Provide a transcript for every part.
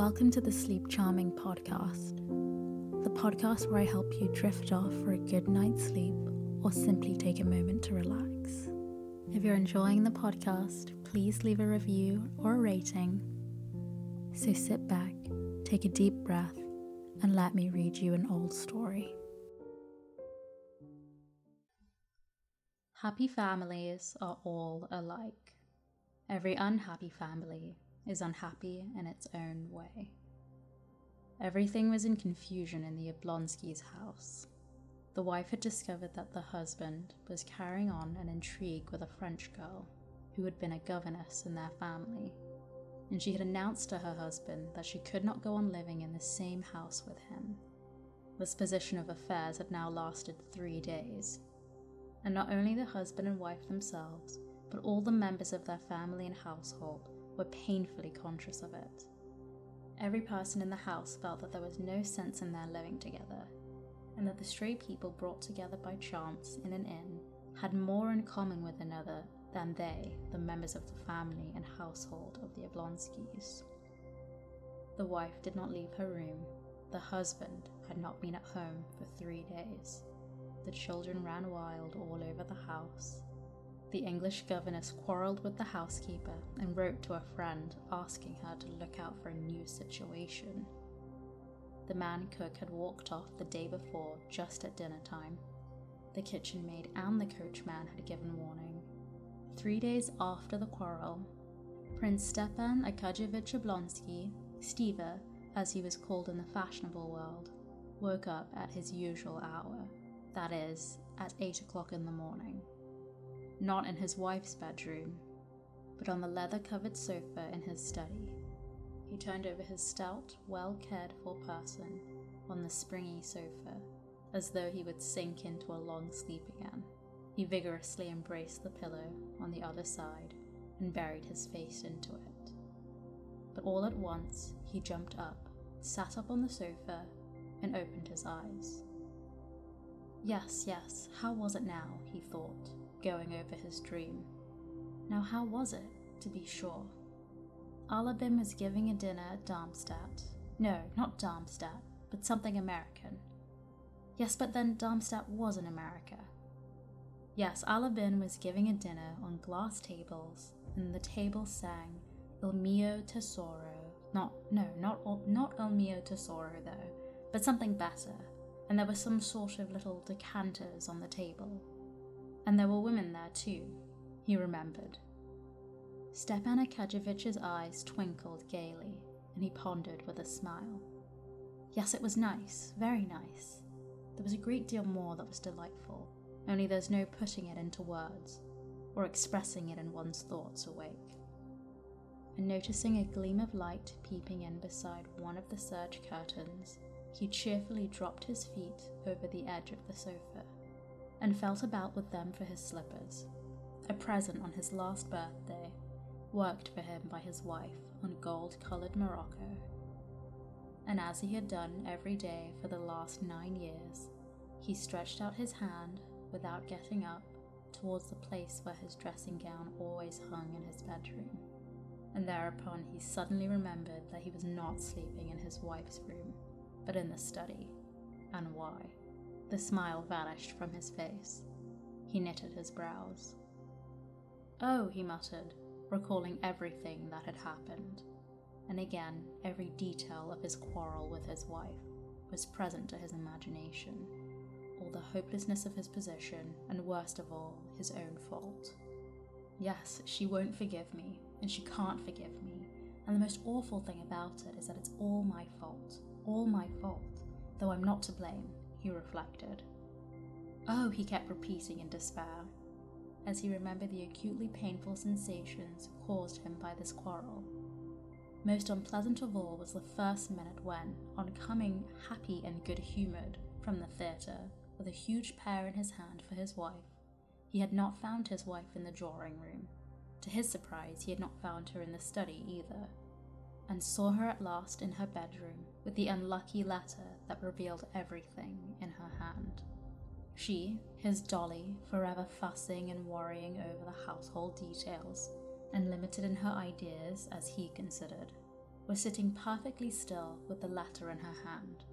Welcome to the Sleep Charming podcast, the podcast where I help you drift off for a good night's sleep or simply take a moment to relax. If you're enjoying the podcast, please leave a review or a rating. So sit back, take a deep breath, and let me read you an old story. Happy families are all alike. Every unhappy family is unhappy in its own way. Everything was in confusion in the Oblonskys' house. The wife had discovered that the husband was carrying on an intrigue with a French girl who had been a governess in their family, and she had announced to her husband that she could not go on living in the same house with him. This position of affairs had now lasted three days, and not only the husband and wife themselves, but all the members of their family and household were painfully conscious of it. Every person in the house felt that there was no sense in their living together, and that the stray people brought together by chance in an inn had more in common with another than they, the members of the family and household of the Oblonskys. The wife did not leave her room. The husband had not been at home for three days. The children ran wild all over the house, the English governess quarrelled with the housekeeper and wrote to a friend asking her to look out for a new situation. The man cook had walked off the day before just at dinner time. The kitchen maid and the coachman had given warning. Three days after the quarrel, Prince Stepan Arkadyevitch Oblonsky, Stiva, as he was called in the fashionable world, woke up at his usual hour, that is, at eight o'clock in the morning not in his wife's bedroom, but on the leather covered sofa in his study. He turned over his stout, well cared for person on the springy sofa, as though he would sink into a long sleep again. He vigorously embraced the pillow on the other side and buried his face into it. But all at once he jumped up, sat up on the sofa, and opened his eyes. Yes, yes, how was it now? he thought going over his dream. Now, how was it, to be sure? Alabin was giving a dinner at Darmstadt. No, not Darmstadt, but something American. Yes, but then Darmstadt was in America. Yes, Alabin was giving a dinner on glass tables, and the table sang Il mio tesoro. Not, no, not, not Il mio tesoro, though, but something better. And there were some sort of little decanters on the table. And there were women there too, he remembered. Stepan Arkadyevitch's eyes twinkled gaily, and he pondered with a smile. Yes, it was nice, very nice. There was a great deal more that was delightful, only there's no putting it into words, or expressing it in one's thoughts awake. And noticing a gleam of light peeping in beside one of the serge curtains, he cheerfully dropped his feet over the edge of the sofa and felt about with them for his slippers, a present on his last birthday, worked for him by his wife on gold coloured morocco. And as he had done every day for the last nine years, he stretched out his hand without getting up towards the place where his dressing gown always hung in his bedroom. And thereupon he suddenly remembered that he was not sleeping in his wife's room, but in the study, and why. The smile vanished from his face. He knitted his brows. Oh, he muttered, recalling everything that had happened. And again, every detail of his quarrel with his wife was present to his imagination. All the hopelessness of his position, and worst of all, his own fault. Yes, she won't forgive me, and she can't forgive me. And the most awful thing about it is that it's all my fault. All my fault. Though I'm not to blame, he reflected. Oh, he kept repeating in despair, as he remembered the acutely painful sensations caused him by this quarrel. Most unpleasant of all was the first minute when, on coming happy and good humoured from the theatre, with a huge pear in his hand for his wife, he had not found his wife in the drawing room. To his surprise, he had not found her in the study either, and saw her at last in her bedroom with the unlucky letter that revealed everything in her hand. She, his dolly, forever fussing and worrying over the household details, and limited in her ideas as he considered, was sitting perfectly still with the letter in her hand,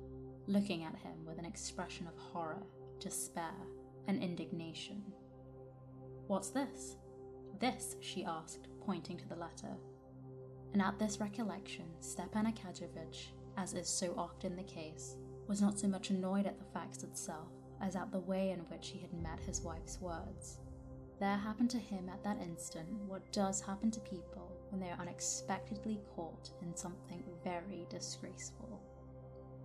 looking at him with an expression of horror, despair, and indignation. What's this? This, she asked, pointing to the letter. And at this recollection, Stepan Arkadyevitch, as is so often the case, was not so much annoyed at the facts itself as at the way in which he had met his wife's words. There happened to him at that instant what does happen to people when they are unexpectedly caught in something very disgraceful.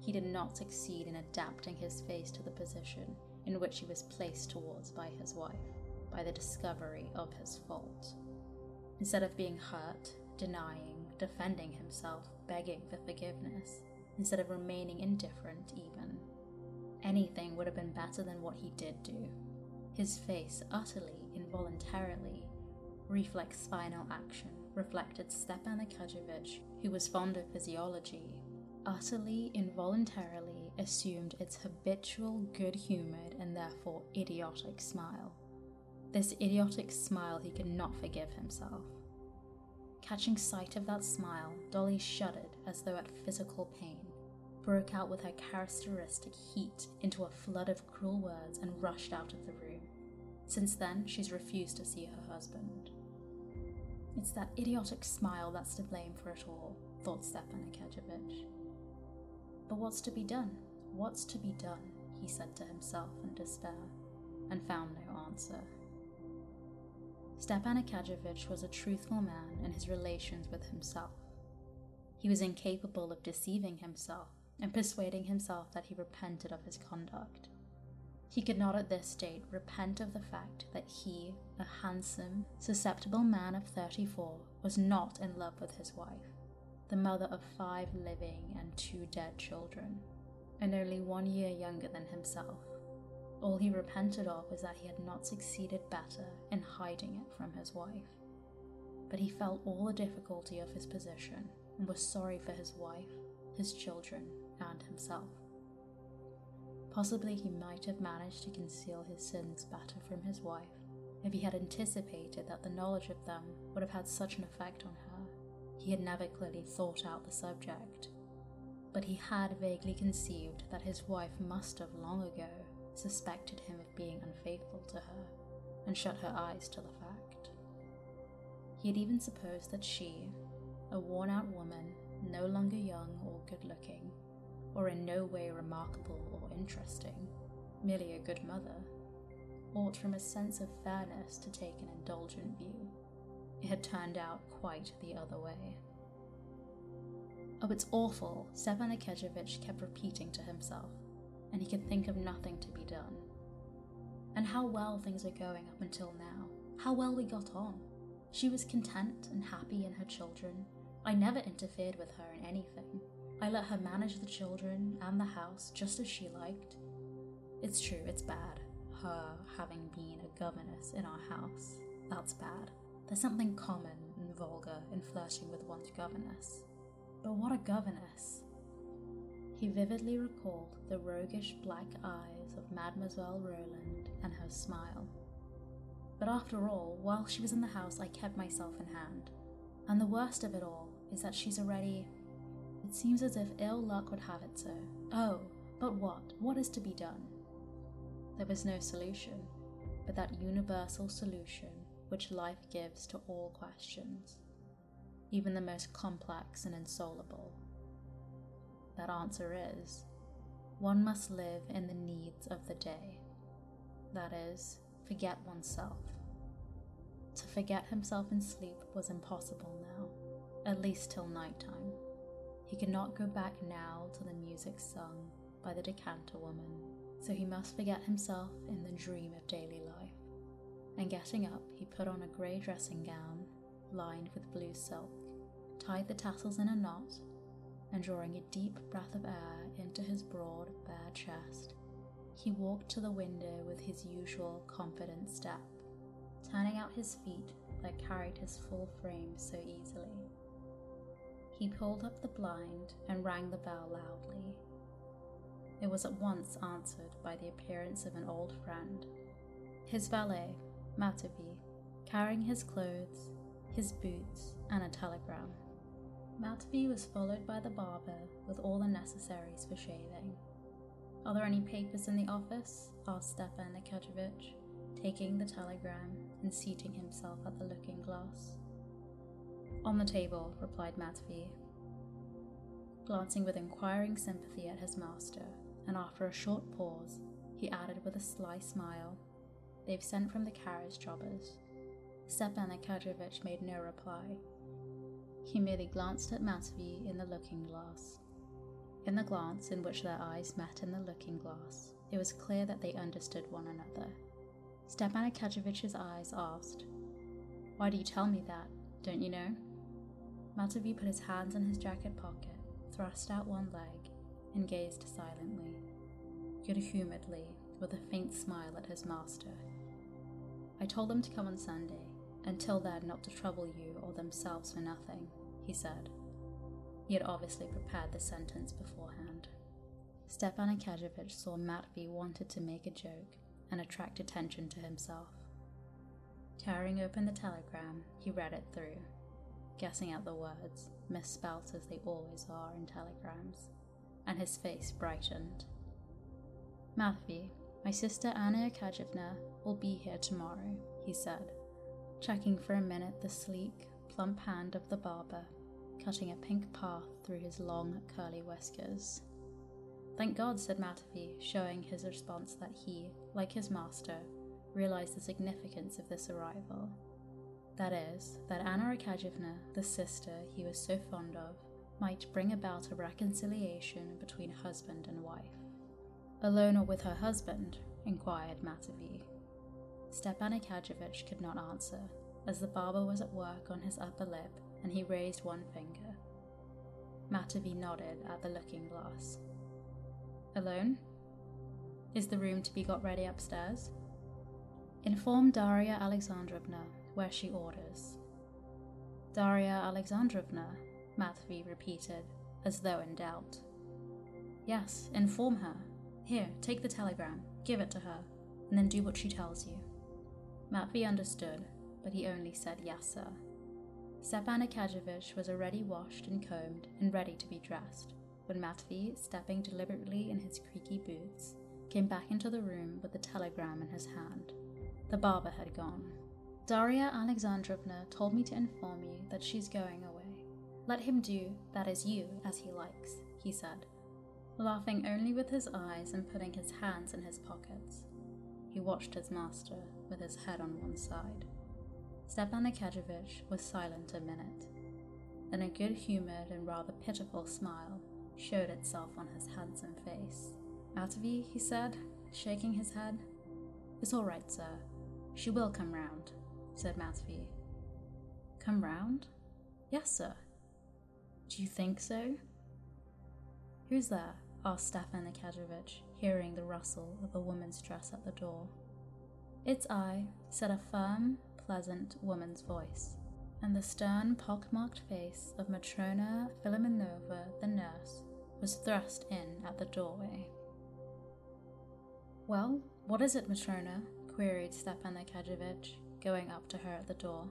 He did not succeed in adapting his face to the position in which he was placed towards by his wife, by the discovery of his fault. Instead of being hurt, denying, defending himself, begging for forgiveness, instead of remaining indifferent even, anything would have been better than what he did do. His face, utterly, involuntarily, reflex spinal action, reflected Stepan Arkadyevitch, who was fond of physiology, utterly, involuntarily assumed its habitual good humored and therefore idiotic smile. This idiotic smile he could not forgive himself. Catching sight of that smile, Dolly shuddered as though at physical pain, broke out with her characteristic heat into a flood of cruel words, and rushed out of the room. Since then, she's refused to see her husband. It's that idiotic smile that's to blame for it all, thought Stepan Arkadyevitch. But what's to be done? What's to be done? he said to himself in despair, and found no answer. Stepan Arkadyevitch was a truthful man in his relations with himself. He was incapable of deceiving himself and persuading himself that he repented of his conduct. He could not at this date repent of the fact that he, a handsome, susceptible man of 34, was not in love with his wife, the mother of five living and two dead children, and only one year younger than himself. All he repented of was that he had not succeeded better in hiding it from his wife. But he felt all the difficulty of his position and was sorry for his wife, his children, and himself. Possibly he might have managed to conceal his sins better from his wife if he had anticipated that the knowledge of them would have had such an effect on her. He had never clearly thought out the subject, but he had vaguely conceived that his wife must have long ago suspected him of being unfaithful to her and shut her eyes to the fact. He had even supposed that she, a worn out woman, no longer young or good looking, or in no way remarkable or interesting, merely a good mother, ought from a sense of fairness to take an indulgent view. It had turned out quite the other way. Oh, it's awful, Stepan Arkadyevitch kept repeating to himself, and he could think of nothing to be done. And how well things were going up until now. How well we got on. She was content and happy in her children. I never interfered with her in anything. I let her manage the children and the house just as she liked. It's true, it's bad, her having been a governess in our house. That's bad. There's something common and vulgar in flirting with one's governess. But what a governess! He vividly recalled the roguish black eyes of Mademoiselle Roland and her smile. But after all, while she was in the house, I kept myself in hand. And the worst of it all is that she's already it seems as if ill luck would have it so. Oh, but what? What is to be done? There was no solution, but that universal solution which life gives to all questions, even the most complex and insoluble. That answer is one must live in the needs of the day. That is, forget oneself. To forget himself in sleep was impossible now, at least till night time. He could not go back now to the music sung by the decanter woman, so he must forget himself in the dream of daily life. And getting up, he put on a grey dressing gown lined with blue silk, tied the tassels in a knot, and drawing a deep breath of air into his broad, bare chest, he walked to the window with his usual confident step, turning out his feet that carried his full frame so easily. He pulled up the blind and rang the bell loudly. It was at once answered by the appearance of an old friend, his valet, Matvey, carrying his clothes, his boots, and a telegram. Matvey was followed by the barber with all the necessaries for shaving. Are there any papers in the office? asked Stepan Arkadyevitch, taking the telegram and seating himself at the looking glass. On the table, replied Matvey, glancing with inquiring sympathy at his master, and after a short pause, he added with a sly smile, They've sent from the carriage jobbers. Stepan Arkadyevitch made no reply. He merely glanced at Matvey in the looking glass. In the glance in which their eyes met in the looking glass, it was clear that they understood one another. Stepan Arkadyevitch's eyes asked, Why do you tell me that? Don't you know? Matvey put his hands in his jacket pocket, thrust out one leg, and gazed silently, good humouredly, with a faint smile at his master. I told them to come on Sunday, until then not to trouble you or themselves for nothing, he said. He had obviously prepared the sentence beforehand. Stepan Arkadyevitch saw Matvey wanted to make a joke and attract attention to himself. Tearing open the telegram, he read it through, guessing at the words, misspelt as they always are in telegrams, and his face brightened. Matvey, my sister Anna Arkadyevna will be here tomorrow, he said, checking for a minute the sleek, plump hand of the barber, cutting a pink path through his long, curly whiskers. Thank God, said Matvey, showing his response that he, like his master, realized the significance of this arrival. That is, that Anna Arkadyevna, the sister he was so fond of, might bring about a reconciliation between husband and wife. Alone or with her husband? inquired Matvey. Stepan Arkadyevitch could not answer, as the barber was at work on his upper lip and he raised one finger. Matvey nodded at the looking glass. Alone? Is the room to be got ready upstairs? Inform Darya Alexandrovna where she orders. Darya Alexandrovna, Matvey repeated, as though in doubt. Yes, inform her. Here, take the telegram, give it to her, and then do what she tells you. Matvey understood, but he only said yes, sir. Stepan Arkadyevitch was already washed and combed and ready to be dressed when Matvey, stepping deliberately in his creaky boots, came back into the room with the telegram in his hand. The barber had gone. Darya Alexandrovna told me to inform you that she's going away. Let him do, that is you, as he likes, he said, laughing only with his eyes and putting his hands in his pockets. He watched his master with his head on one side. Stepan Arkadyevitch was silent a minute. Then a good humored and rather pitiful smile showed itself on his handsome face. Matvey, he said, shaking his head. It's all right, sir. She will come round, said Matvey. Come round? Yes, sir. Do you think so? Who's there? asked Stepan Arkadyevitch, hearing the rustle of a woman's dress at the door. It's I, said a firm, pleasant woman's voice, and the stern, pockmarked face of Matrona Filimonova, the nurse, was thrust in at the doorway. Well, what is it, Matrona? queried Stepan Arkadyevitch, going up to her at the door.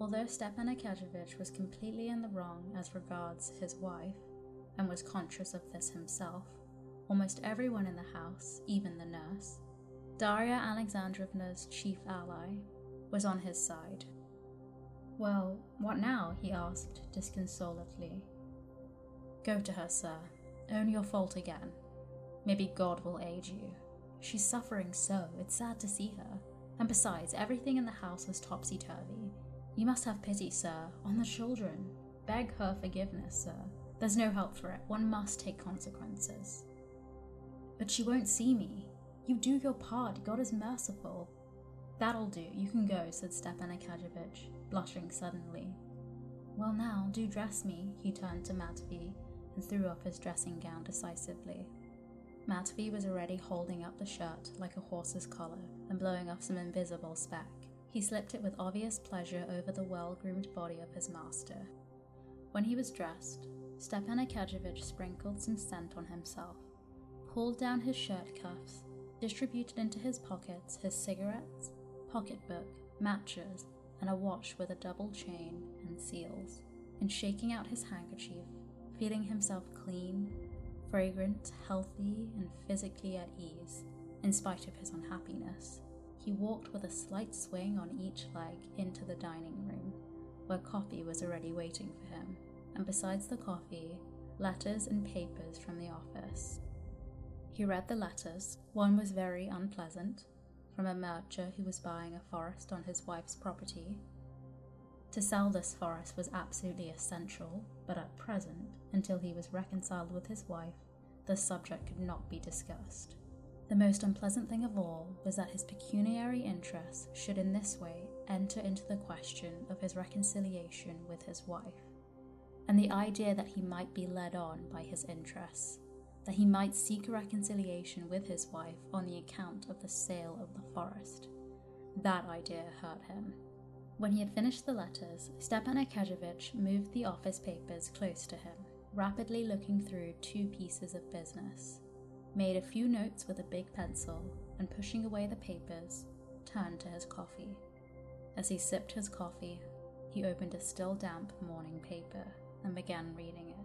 Although Stepan Arkadyevitch was completely in the wrong as regards his wife, and was conscious of this himself, almost everyone in the house, even the nurse, Darya Alexandrovna's chief ally, was on his side. Well, what now? he asked disconsolately. Go to her, sir. Own your fault again. Maybe God will aid you. She's suffering so, it's sad to see her. And besides, everything in the house was topsy turvy. You must have pity, sir, on the children. Beg her forgiveness, sir. There's no help for it. One must take consequences. But she won't see me. You do your part. God is merciful. That'll do, you can go, said Stepan Arkadyevitch, blushing suddenly. Well, now, do dress me, he turned to Matvey and threw off his dressing gown decisively. Matvey was already holding up the shirt like a horse's collar and blowing off some invisible speck. He slipped it with obvious pleasure over the well groomed body of his master. When he was dressed, Stepan Arkadyevitch sprinkled some scent on himself, pulled down his shirt cuffs, distributed into his pockets his cigarettes, pocketbook, matches, and a watch with a double chain and seals. and shaking out his handkerchief, feeling himself clean, fragrant, healthy, and physically at ease, in spite of his unhappiness. He walked with a slight swing on each leg into the dining room, where coffee was already waiting for him, and besides the coffee, letters and papers from the office. He read the letters. One was very unpleasant, from a merchant who was buying a forest on his wife's property. To sell this forest was absolutely essential, but at present, until he was reconciled with his wife, the subject could not be discussed. The most unpleasant thing of all was that his pecuniary interests should in this way enter into the question of his reconciliation with his wife, and the idea that he might be led on by his interests, that he might seek a reconciliation with his wife on the account of the sale of the forest. That idea hurt him. When he had finished the letters, Stepan Arkadyevitch moved the office papers close to him, rapidly looking through two pieces of business made a few notes with a big pencil, and pushing away the papers, turned to his coffee. As he sipped his coffee, he opened a still damp morning paper and began reading it.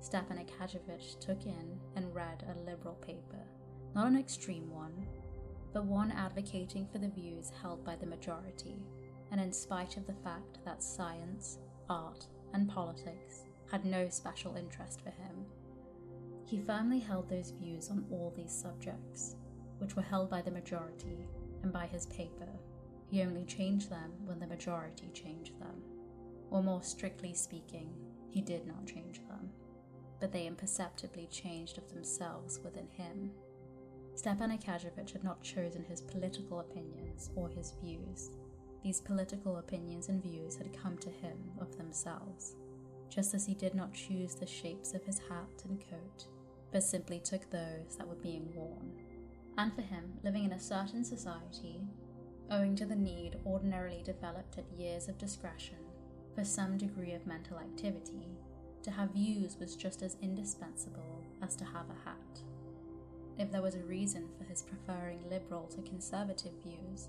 Stepan Arkadyevitch took in and read a liberal paper, not an extreme one, but one advocating for the views held by the majority, and in spite of the fact that science, art, and politics had no special interest for him, he firmly held those views on all these subjects, which were held by the majority, and by his paper, he only changed them when the majority changed them. Or more strictly speaking, he did not change them, but they imperceptibly changed of themselves within him. Stepan Arkadyevitch had not chosen his political opinions or his views. These political opinions and views had come to him of themselves, just as he did not choose the shapes of his hat and coat but simply took those that were being worn. And for him, living in a certain society, owing to the need ordinarily developed at years of discretion for some degree of mental activity, to have views was just as indispensable as to have a hat. If there was a reason for his preferring liberal to conservative views,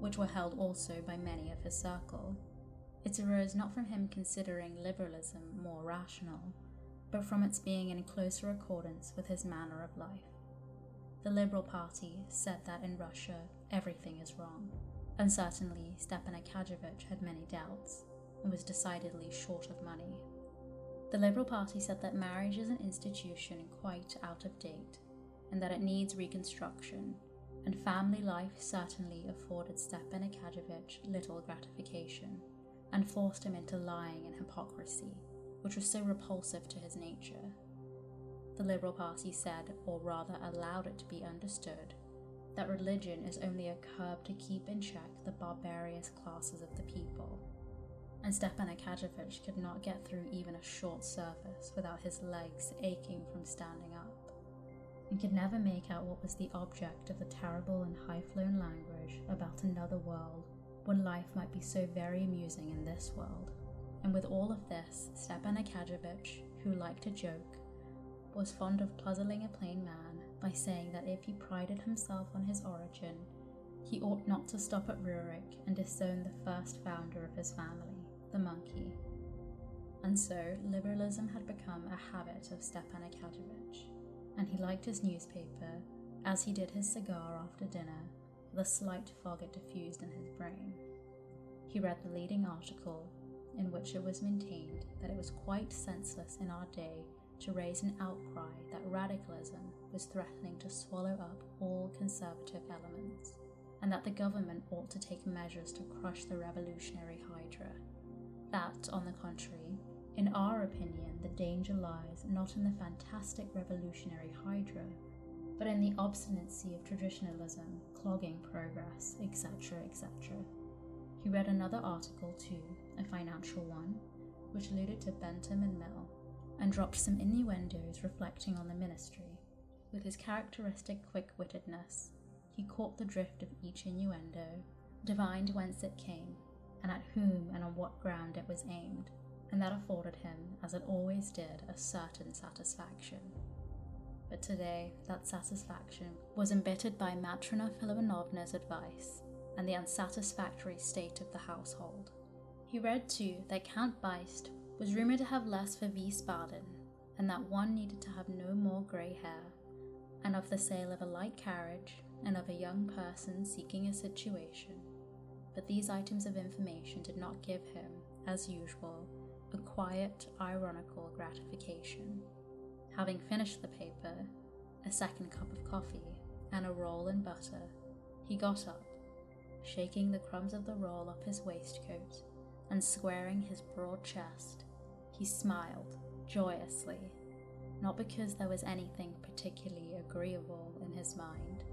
which were held also by many of his circle, it arose not from him considering liberalism more rational, but from its being in closer accordance with his manner of life. The Liberal Party said that in Russia everything is wrong, and certainly Stepan Arkadyevitch had many doubts and was decidedly short of money. The Liberal Party said that marriage is an institution quite out of date and that it needs reconstruction, and family life certainly afforded Stepan Arkadyevitch little gratification and forced him into lying and hypocrisy which was so repulsive to his nature. The Liberal Party said, or rather allowed it to be understood, that religion is only a curb to keep in check the barbarous classes of the people. And Stepan Arkadyevitch could not get through even a short service without his legs aching from standing up, and could never make out what was the object of the terrible and high flown language about another world when life might be so very amusing in this world. And with all of this, Stepan Arkadyevitch, who liked to joke, was fond of puzzling a plain man by saying that if he prided himself on his origin, he ought not to stop at Rurik and disown the first founder of his family, the monkey. And so, liberalism had become a habit of Stepan Arkadyevitch, and he liked his newspaper as he did his cigar after dinner, with a slight fog it diffused in his brain. He read the leading article in which it was maintained that it was quite senseless in our day to raise an outcry that radicalism was threatening to swallow up all conservative elements, and that the government ought to take measures to crush the revolutionary hydra. That, on the contrary, in our opinion, the danger lies not in the fantastic revolutionary hydra, but in the obstinacy of traditionalism, clogging progress, etc., etc. He read another article too, a financial one, which alluded to Bentham and Mill, and dropped some innuendos reflecting on the ministry. With his characteristic quick wittedness, he caught the drift of each innuendo, divined whence it came, and at whom and on what ground it was aimed, and that afforded him, as it always did, a certain satisfaction. But today, that satisfaction was embittered by Matrona Filimonovna's advice and the unsatisfactory state of the household. He read too that Count Beust was rumoured to have less for Wiesbaden, and that one needed to have no more grey hair, and of the sale of a light carriage, and of a young person seeking a situation. But these items of information did not give him, as usual, a quiet, ironical gratification. Having finished the paper, a second cup of coffee, and a roll and butter, he got up, shaking the crumbs of the roll off his waistcoat and squaring his broad chest. He smiled joyously, not because there was anything particularly agreeable in his mind.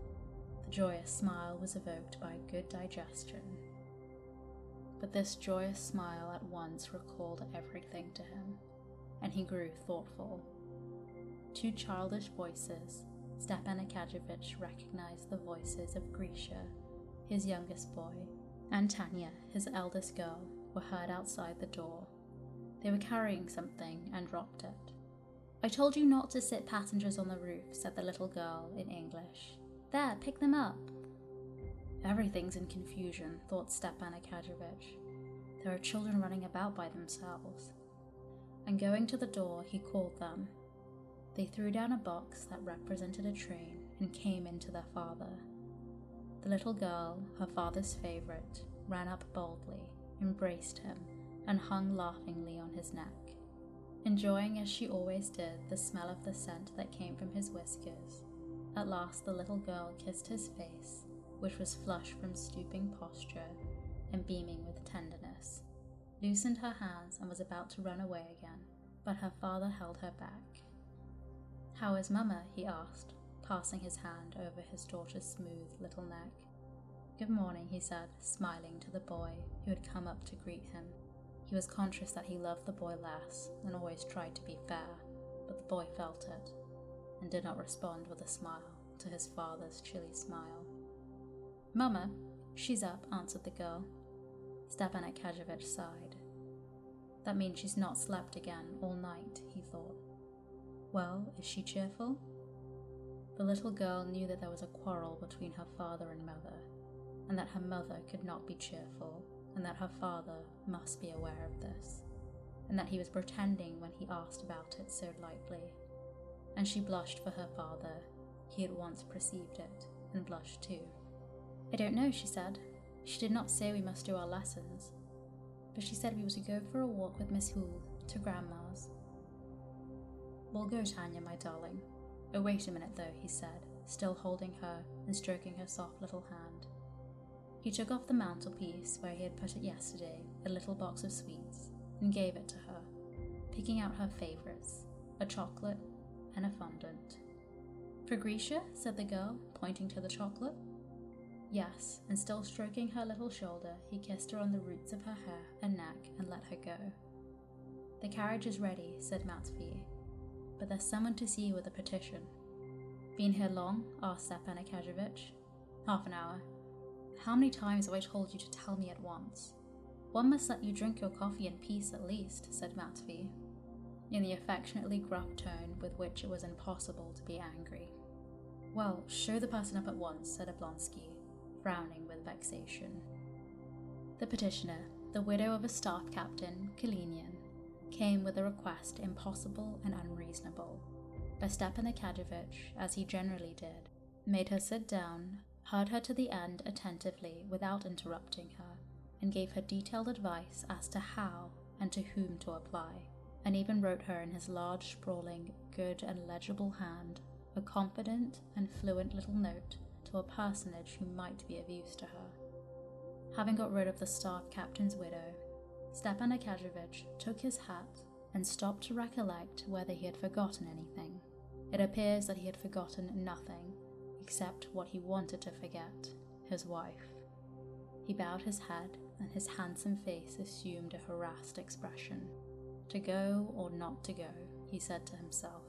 The joyous smile was evoked by good digestion. But this joyous smile at once recalled everything to him, and he grew thoughtful. Two childish voices, Stepan Arkadyevitch recognized the voices of Grisha, his youngest boy, and Tanya, his eldest girl, were heard outside the door. They were carrying something and dropped it. I told you not to sit passengers on the roof, said the little girl in English. There, pick them up. Everything's in confusion, thought Stepan Arkadyevitch. There are children running about by themselves. And going to the door, he called them. They threw down a box that represented a train and came into their father. The little girl, her father's favorite, ran up boldly, embraced him, and hung laughingly on his neck, enjoying as she always did the smell of the scent that came from his whiskers. At last, the little girl kissed his face, which was flushed from stooping posture and beaming with tenderness, loosened her hands, and was about to run away again, but her father held her back. How is Mamma? he asked, passing his hand over his daughter's smooth little neck. Good morning, he said, smiling to the boy who had come up to greet him. He was conscious that he loved the boy less and always tried to be fair, but the boy felt it and did not respond with a smile to his father's chilly smile. Mamma, she's up, answered the girl. Stepan Arkadyevitch sighed. That means she's not slept again all night, he thought. Well, is she cheerful? The little girl knew that there was a quarrel between her father and mother, and that her mother could not be cheerful, and that her father must be aware of this, and that he was pretending when he asked about it so lightly. And she blushed for her father. He at once perceived it, and blushed too. I don't know, she said. She did not say we must do our lessons, but she said we were to go for a walk with Miss Hoole to Grandma's. We'll go, Tanya, my darling. Oh, wait a minute, though, he said, still holding her and stroking her soft little hand. He took off the mantelpiece where he had put it yesterday, a little box of sweets, and gave it to her, picking out her favourites a chocolate and a fondant. For Grisha? said the girl, pointing to the chocolate. Yes, and still stroking her little shoulder, he kissed her on the roots of her hair and neck and let her go. The carriage is ready, said Matvey, but there's someone to see you with a petition. Been here long? asked Stepan Arkadyevitch. Half an hour, how many times have I told you to tell me at once? One must let you drink your coffee in peace at least, said Matvey, in the affectionately gruff tone with which it was impossible to be angry. Well, show the person up at once, said Oblonsky, frowning with vexation. The petitioner, the widow of a staff captain, Kalinin, came with a request impossible and unreasonable. But Stepan Arkadyevitch, as he generally did, made her sit down heard her to the end attentively without interrupting her, and gave her detailed advice as to how and to whom to apply, and even wrote her in his large, sprawling, good and legible hand a confident and fluent little note a personage who might be of use to her. Having got rid of the staff captain's widow, Stepan Arkadyevitch took his hat and stopped to recollect whether he had forgotten anything. It appears that he had forgotten nothing, except what he wanted to forget his wife. He bowed his head, and his handsome face assumed a harassed expression. To go or not to go, he said to himself.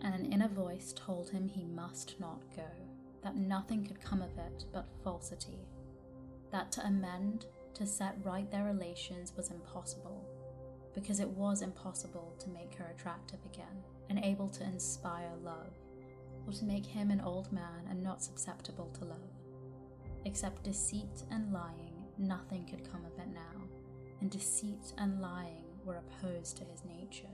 And an inner voice told him he must not go, that nothing could come of it but falsity, that to amend, to set right their relations was impossible, because it was impossible to make her attractive again and able to inspire love or to make him an old man and not susceptible to love. Except deceit and lying, nothing could come of it now, and deceit and lying were opposed to his nature.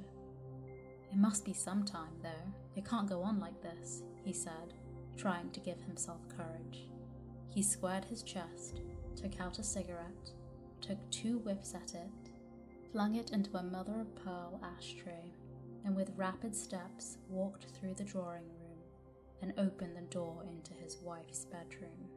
It must be some time, though. It can't go on like this, he said, trying to give himself courage. He squared his chest, took out a cigarette, took two whiffs at it, flung it into a mother of pearl ashtray, and with rapid steps walked through the drawing room and opened the door into his wife's bedroom.